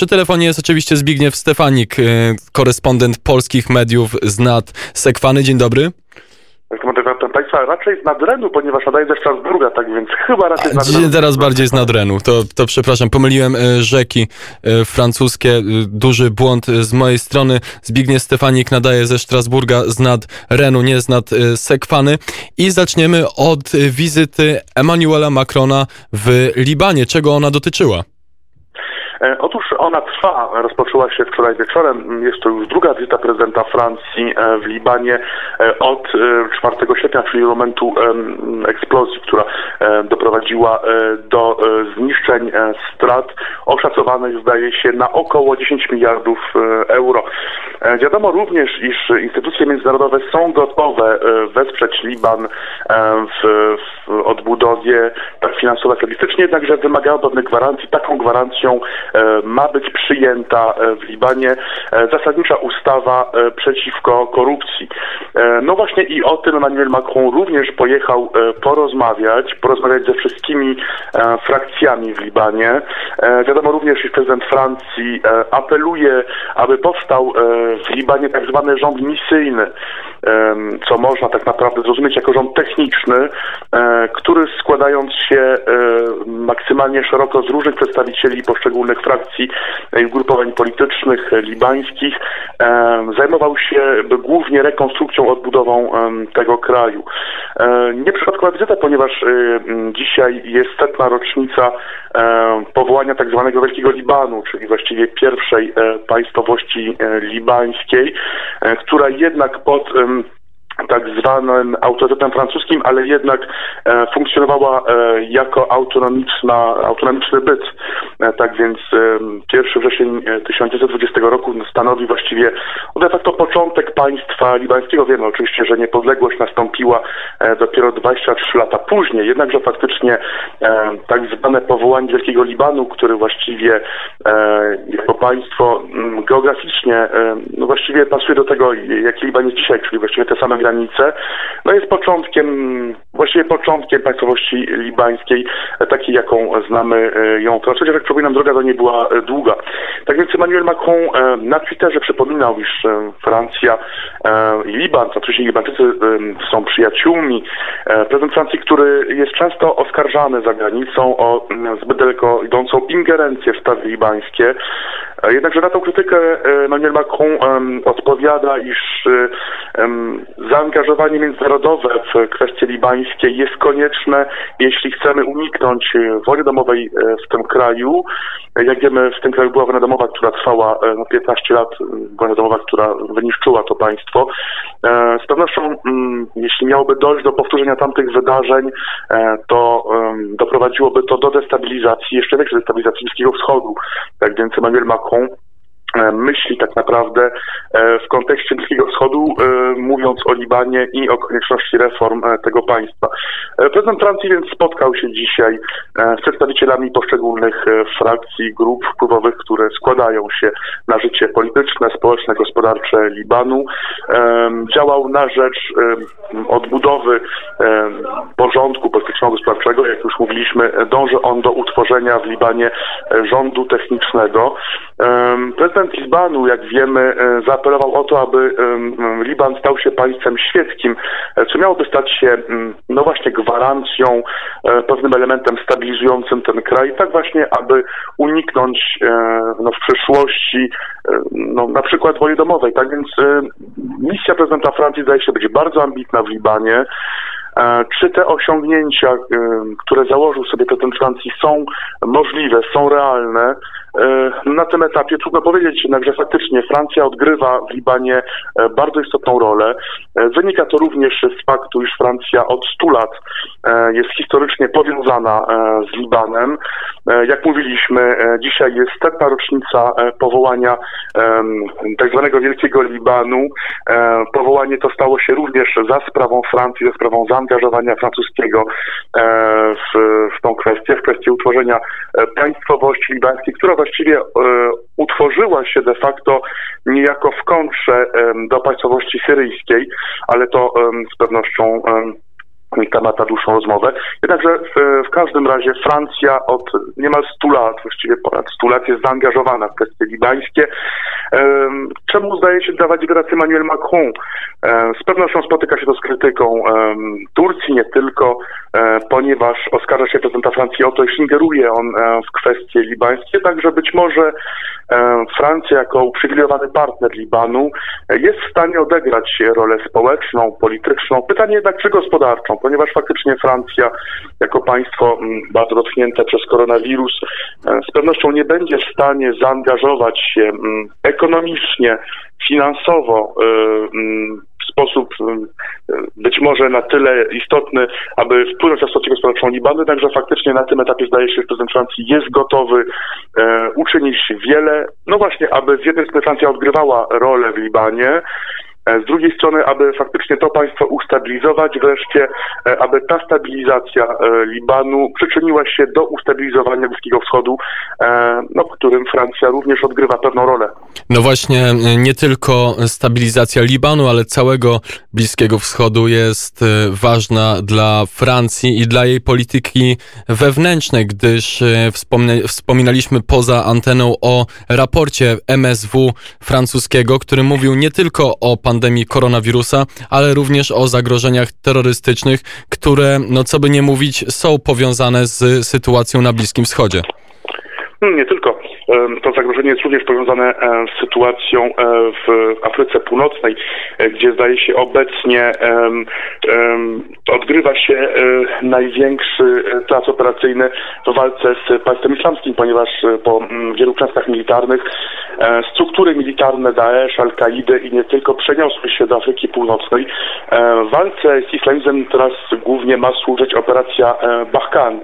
Przy telefonie jest oczywiście Zbigniew Stefanik, korespondent polskich mediów z NAD Sekwany. Dzień dobry. Proszę Państwa, raczej z Nadrenu, ponieważ nadaje ze Strasburga, tak więc chyba raczej z Nadrenu. Teraz bardziej z Nadrenu, to, to przepraszam, pomyliłem rzeki francuskie, duży błąd z mojej strony. Zbigniew Stefanik nadaje ze Strasburga z Nadrenu, nie z Nad Sekwany. I zaczniemy od wizyty Emmanuela Macrona w Libanie. Czego ona dotyczyła? E, otóż ona trwa, rozpoczęła się wczoraj wieczorem. Jest to już druga wizyta prezydenta Francji e, w Libanie e, od 4 sierpnia, czyli momentu eksplozji, która doprowadziła do zniszczeń strat oszacowanych zdaje się na około 10 miliardów euro. Wiadomo również, iż instytucje międzynarodowe są gotowe wesprzeć Liban w, odbudowie tak finansowo, jak logistycznie, jednakże wymagają pewnych gwarancji. Taką gwarancją ma być przyjęta e, w Libanie e, zasadnicza ustawa przeciwko korupcji. No właśnie i o tym Emmanuel Macron również pojechał porozmawiać, porozmawiać ze wszystkimi frakcjami w Libanie. Wiadomo również, że prezydent Francji apeluje, aby powstał w Libanie tak zwany rząd misyjny, co można tak naprawdę zrozumieć jako rząd techniczny, który składając się maksymalnie szeroko z różnych przedstawicieli poszczególnych frakcji i ugrupowań politycznych libańskich zajmował się głównie rekonstrukcją, odbudową tego kraju. E, Nieprzypadkowa wizyta, ponieważ dzisiaj jest setna rocznica powołania tak zwanego Wielkiego Libanu, czyli właściwie pierwszej e, państwowości e, libańskiej, która jednak pod tak zwanym autorytetem francuskim, ale jednak e, funkcjonowała e, jako autonomiczna, autonomiczny byt. E, tak więc 1 wrzesień 1920 roku stanowi właściwie no, de facto początek państwa libańskiego. Wiemy oczywiście, że niepodległość nastąpiła dopiero 23 lata później, jednakże faktycznie tak zwane powołanie Wielkiego Libanu, który właściwie jako państwo geograficznie no właściwie pasuje do tego, jak Liban jest dzisiaj, czyli właściwie te same granice, no jest początkiem, właściwie początkiem państwowości libańskiej, takiej jaką znamy e, ją teraz. Chociaż jak przypominam, droga do niej była e, długa. Tak więc Emmanuel Macron e, na Twitterze przypominał, iż Francja i Liban, a wcześniej Libańczycy są przyjaciółmi. Prezydent Francji, który jest często oskarżany za granicą o zbyt daleko idącą ingerencję w sprawy libańskie. Jednakże na tą krytykę Emmanuel Macron odpowiada, iż zaangażowanie międzynarodowe w kwestie libańskie jest konieczne, jeśli chcemy uniknąć wojny domowej e, w tym kraju. Jak wiemy, w tym kraju była wojna domowa, która trwała no, 15 lat, wojna domowa, która wyniszczyła to państwo. E, z pewnością, mm, jeśli miałoby dojść do powtórzenia tamtych wydarzeń, e, to doprowadziłoby to do destabilizacji, jeszcze większej destabilizacji Bliskiego Wschodu. Tak więc Emmanuel Macron E, myśli tak naprawdę e, w kontekście Bliskiego Wschodu, e, mówiąc o Libanie i o konieczności reform tego państwa. Prezydent Francji więc spotkał się dzisiaj z przedstawicielami poszczególnych frakcji, grup wpływowych, które składają się na życie polityczne, społeczne, gospodarcze Libanu. Działał na rzecz odbudowy porządku polityczno-gospodarczego. Jak już mówiliśmy, dąży on do utworzenia w Libanie rządu technicznego. Prezydent prezydent Libanu, jak wiemy, e, zaapelował o to, aby Liban stał się państwem świeckim, e, co miałoby stać się, no właśnie, gwarancją, e, pewnym elementem stabilizującym ten kraj, tak właśnie, aby uniknąć no, w przyszłości no, na przykład wojny domowej. Tak więc misja prezydenta Francji zdaje się być bardzo ambitna w Libanie. Czy te osiągnięcia, które założył sobie prezydent Francji są możliwe, są realne? E, na tym etapie trudno powiedzieć, jednakże faktycznie Francja odgrywa w Libanie e, bardzo istotną rolę. E, wynika to również z faktu, iż Francja od 100 lat jest historycznie powiązana z Libanem. Jak mówiliśmy, dzisiaj jest setna rocznica powołania tak zwanego Wielkiego Libanu. Powołanie to stało się również za sprawą Francji, za sprawą zaangażowania francuskiego w, w tą kwestię, w kwestię utworzenia państwowości libańskiej, która właściwie e, utworzyła się de facto niejako w kontrze do państwowości syryjskiej, ale to z pewnością temat na dłuższą rozmowę. Jednakże w, w, każdym razie Francja od niemal 100 lat, właściwie ponad 100 lat jest zaangażowana w kwestie libańskie. Czemu zdaje się dawać grację Emmanuel Macron? Z pewnością spotyka się to z krytyką Turcji, nie tylko, e, ponieważ oskarża się prezydenta Francji o to, iż ingeruje on e, w kwestie libańskie, także być może e, Francja jako uprzywilejowany partner Libanu jest w stanie odegrać rolę społeczną, polityczną, pytanie jednak czy gospodarczą, ponieważ faktycznie Francja jako państwo bardzo dotknięte przez koronawirus z pewnością nie będzie w stanie zaangażować się ekonomicznie, finansowo w sposób być może na tyle istotny, aby wpłynąć na sytuację gospodarczą Libanu, jednakże faktycznie na tym etapie zdaje się, że prezydent Francji jest gotowy e, uczynić wiele, no właśnie, aby z jednej strony Francja odgrywała rolę w Libanie, E, z drugiej strony, aby faktycznie to państwo ustabilizować, wreszcie, e, aby ta stabilizacja e, Libanu przyczyniła się do ustabilizowania Bliskiego Wschodu, no, w którym Francja również odgrywa pewną rolę. No właśnie, nie tylko stabilizacja Libanu, ale całego Bliskiego Wschodu jest ważna dla Francji i dla jej polityki wewnętrznej, gdyż wspominaliśmy poza anteną o raporcie MSW francuskiego, który mówił nie tylko o pandemii koronawirusa, ale również o zagrożeniach terrorystycznych, które, no co by nie mówić, są powiązane z sytuacją na Bliskim Wschodzie. Hmm, nie tylko. To zagrożenie jest również powiązane e, z sytuacją e, w Afryce Północnej, e, gdzie zdaje się obecnie odgrywa się największy plac operacyjny w walce z państwem islamskim, ponieważ po wielu klęskach militarnych struktury militarne Daesh, Al-Kaidy i nie tylko przeniosły się do Afryki Północnej. W walce z islamizmem teraz głównie ma służyć operacja Bahkan.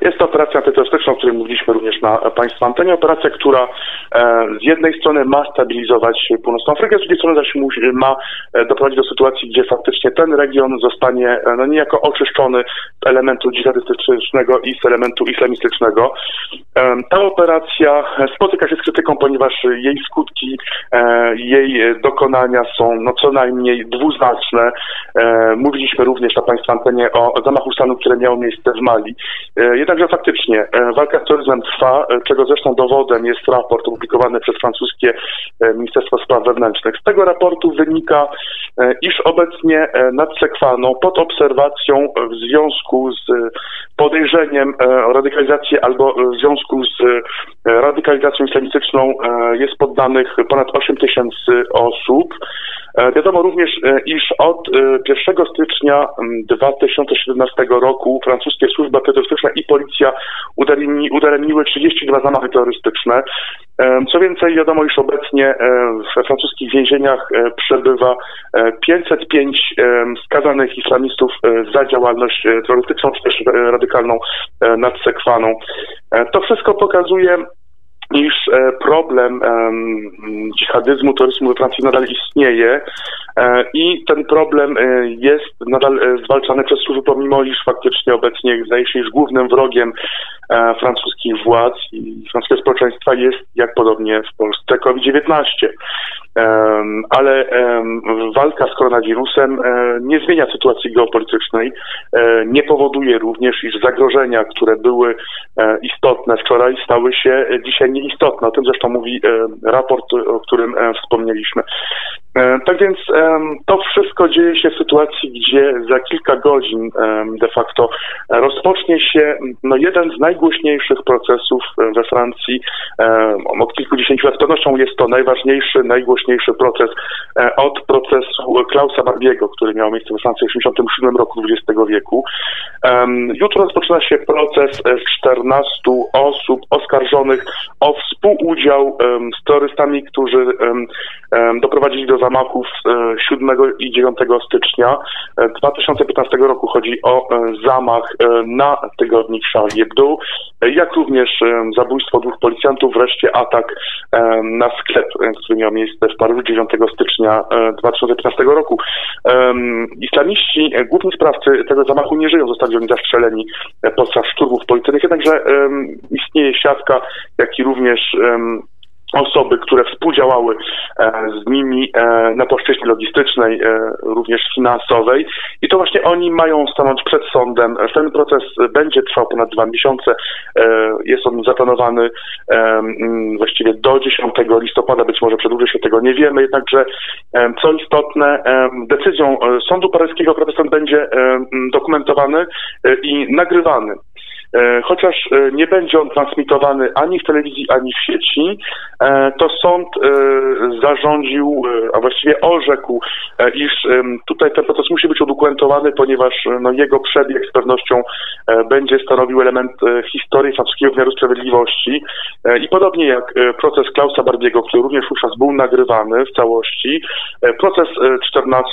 Jest to operacja antyterrorystyczna, o której mówiliśmy również na Państwa antenie. Operacja, która e, z jednej strony ma stabilizować Północną Afrykę, z drugiej strony zaś ma e, doprowadzić do sytuacji, gdzie faktycznie ten region zostanie e, no, niejako oczyszczony z elementu dżihadystycznego i z elementu islamistycznego. Ta operacja spotyka się z krytyką, ponieważ jej skutki, jej dokonania są no, co najmniej dwuznaczne. Mówiliśmy również na Państwa antenie o zamachu stanu, które miało miejsce w Mali. Jednakże faktycznie walka z terroryzmem trwa, czego zresztą dowodem jest raport opublikowany przez francuskie e, Ministerstwo Spraw Wewnętrznych. Z tego raportu wynika, e, iż obecnie e, nad Sekwaną pod obserwacją w związku z podejrzeniem o radykalizację albo w związku z radykalizacją islamistyczną jest poddanych ponad 8 tysięcy osób. Wiadomo również, iż od 1 stycznia 2017 roku francuskie służby terrorystyczne i policja udaremniły 32 zamachy terrorystyczne. Co więcej, wiadomo, iż obecnie we francuskich więzieniach e, przebywa 505 e, skazanych islamistów e, za działalność terrorystyczną czy też radykalną nad Sekwaną. To wszystko pokazuje iż problem dżihadyzmu, terroryzmu we Francji nadal istnieje i ten problem jest nadal zwalczany przez służby, pomimo iż faktycznie obecnie zdaje się, iż głównym wrogiem E, francuskich władz i francuskiego społeczeństwa jest, jak podobnie w Polsce, COVID-19. Ale walka z koronawirusem e, nie zmienia sytuacji geopolitycznej, e, nie powoduje również, iż zagrożenia, które były istotne wczoraj, stały się dzisiaj nieistotne. O tym zresztą mówi raport, o którym wspomnieliśmy. Tak więc to wszystko dzieje się w sytuacji, gdzie za kilka godzin de facto rozpocznie się no, jeden z najgłośniejszych procesów we Francji. Od kilkudziesięciu lat z pewnością jest to najważniejszy, najgłośniejszy proces e, od procesu Klausa Barbiego, który miał miejsce we Francji w 1987 roku XX wieku. Jutro rozpoczyna się proces 14 osób oskarżonych o współudział z terrorystami, którzy doprowadzili do zamachów 7 e, i 9 stycznia 2015 e, roku. Chodzi o e, zamach na tygodnik Charlie Hebdo, jak również zabójstwo dwóch policjantów, wreszcie atak na sklep, który miał miejsce w Paryżu 9 stycznia 2015 roku. Islamiści, główni sprawcy tego zamachu nie żyją, zostali oni zastrzeleni podczas szturmów policyjnych, jednakże istnieje siatka, jak i również osoby, które współdziałały e, z nimi e, na płaszczyźnie logistycznej, e, również finansowej i to właśnie oni mają stanąć przed sądem. Ten proces będzie trwał ponad dwa miesiące. Jest on zaplanowany właściwie do 10 listopada, być może przedłuży się, tego nie wiemy, jednakże co istotne, decyzją Sądu Paryskiego proces ten będzie dokumentowany i nagrywany. E, chociaż e, nie będzie on transmitowany ani w telewizji, ani w sieci, e, to sąd zarządził, a właściwie orzekł, iż tutaj ten proces musi być udokumentowany, ponieważ no, jego przebieg z pewnością będzie stanowił element historii francuskiego wymiaru sprawiedliwości. I podobnie jak proces Klausa Barbiego, który również wówczas był nagrywany w całości, proces 14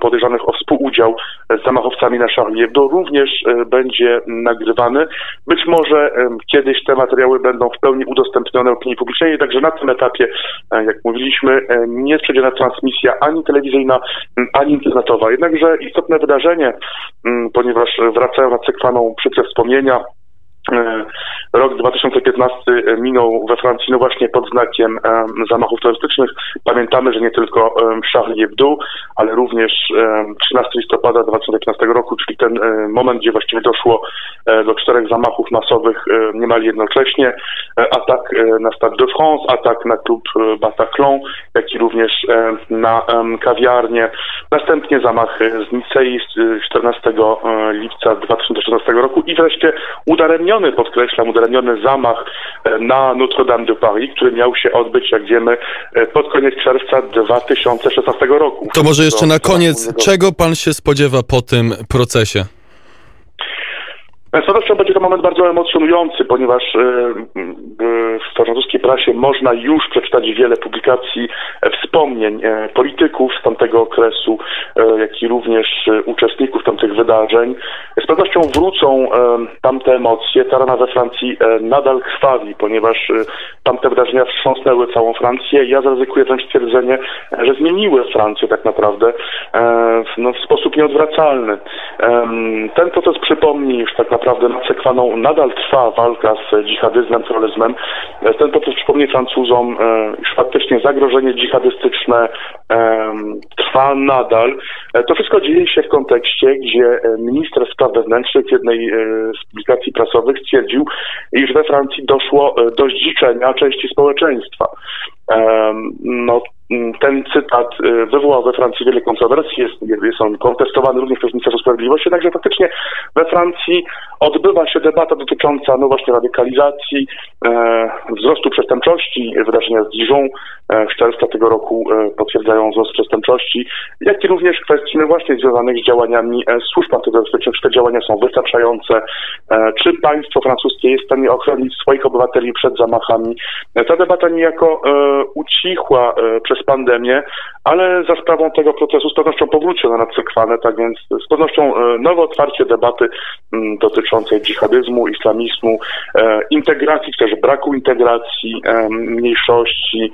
podejrzanych o współudział z zamachowcami na Charlie również będzie nagrywany być może kiedyś te materiały będą w pełni udostępnione opinii publicznej, także na tym etapie, e, jak mówiliśmy, nie jest przewidziana transmisja ani telewizyjna, ani internetowa. Jednakże istotne wydarzenie, ponieważ wracają na cekwaną przykre wspomnienia, E, rok 2015 minął we Francji no właśnie pod znakiem e, zamachów terrorystycznych. Pamiętamy, że nie tylko e, Charlie Hebdo, ale również 13 listopada 2015 roku, czyli ten moment, gdzie właściwie doszło do czterech zamachów masowych niemal jednocześnie. Atak na Stade de France, atak na klub Bataclan, jak i również na kawiarnię. Następnie zamach z Nicei z 14 lipca 2014 roku i wreszcie udaremniony udaremniony, podkreślam, udaremniony zamach e, na Notre-Dame de Paris, który miał się odbyć, jak wiemy, e, pod koniec czerwca 2016 roku. To może jeszcze na koniec, czego pan się spodziewa po tym procesie? Z pewnością będzie to moment bardzo emocjonujący, ponieważ e, w francuskiej prasie można już przeczytać wiele publikacji, e, wspomnień e, polityków z tamtego okresu, jak i również uczestników tamtych wydarzeń. Z pewnością wrócą tamte emocje. Ta rana we Francji nadal krwawi, ponieważ tamte wydarzenia wstrząsnęły całą Francję. Ja zaryzykuję wręcz stwierdzenie, że zmieniły Francję tak naprawdę no, w sposób nieodwracalny. Ten proces przypomni już tak naprawdę naprawdę na Sekwaną nadal trwa walka z dżihadyzmem, terroryzmem. Ten proces przypomni Francuzom, e, iż faktycznie zagrożenie dżihadystyczne trwa nadal. E, to wszystko dzieje się w kontekście, gdzie e, minister spraw wewnętrznych w jednej z publikacji prasowych stwierdził, iż we Francji doszło do zdziczenia części społeczeństwa. No, ten cytat y, wywołał we Francji wiele kontrowersji, jest, jest on kontestowany również przez Ministerstwo Sprawiedliwości, jednakże faktycznie we Francji odbywa się debata dotycząca no właśnie radykalizacji, e, wzrostu przestępczości. Wydarzenia z Dijon e, z czerwca tego roku e, potwierdzają wzrost przestępczości, jak i również kwestii no właśnie związanych z działaniami e, służb antyterrorystycznych, czy te działania są wystarczające, e, czy państwo francuskie jest w stanie ochronić swoich obywateli przed zamachami. E, ta debata niejako ucichła przez przez pandemię, ale za sprawą tego procesu z pewnością powróci ona na cykwane, tak więc z pewnością e, nowe otwarcie debaty mm, dotyczącej dżihadizmu, islamizmu, e, integracji, też braku integracji e, mniejszości,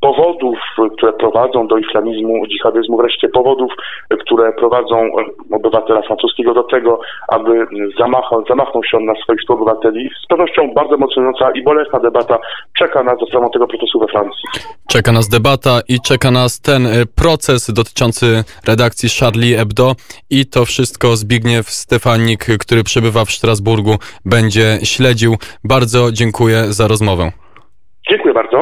powodów, które prowadzą do islamizmu, dżihadizmu, wreszcie powodów, które prowadzą obywatela francuskiego do tego, aby zamachnął, zamachnął się on na swoich współobywateli. Z pewnością bardzo emocjonująca i bolesna debata czeka nas za sprawą tego procesu we Francji. Czeka nas debata i czeka nas ten y, proces dotyczący redakcji Charlie Hebdo i to wszystko Zbigniew Stefanik, który przebywa w Strasburgu, będzie śledził. Bardzo dziękuję za rozmowę. Dziękuję bardzo.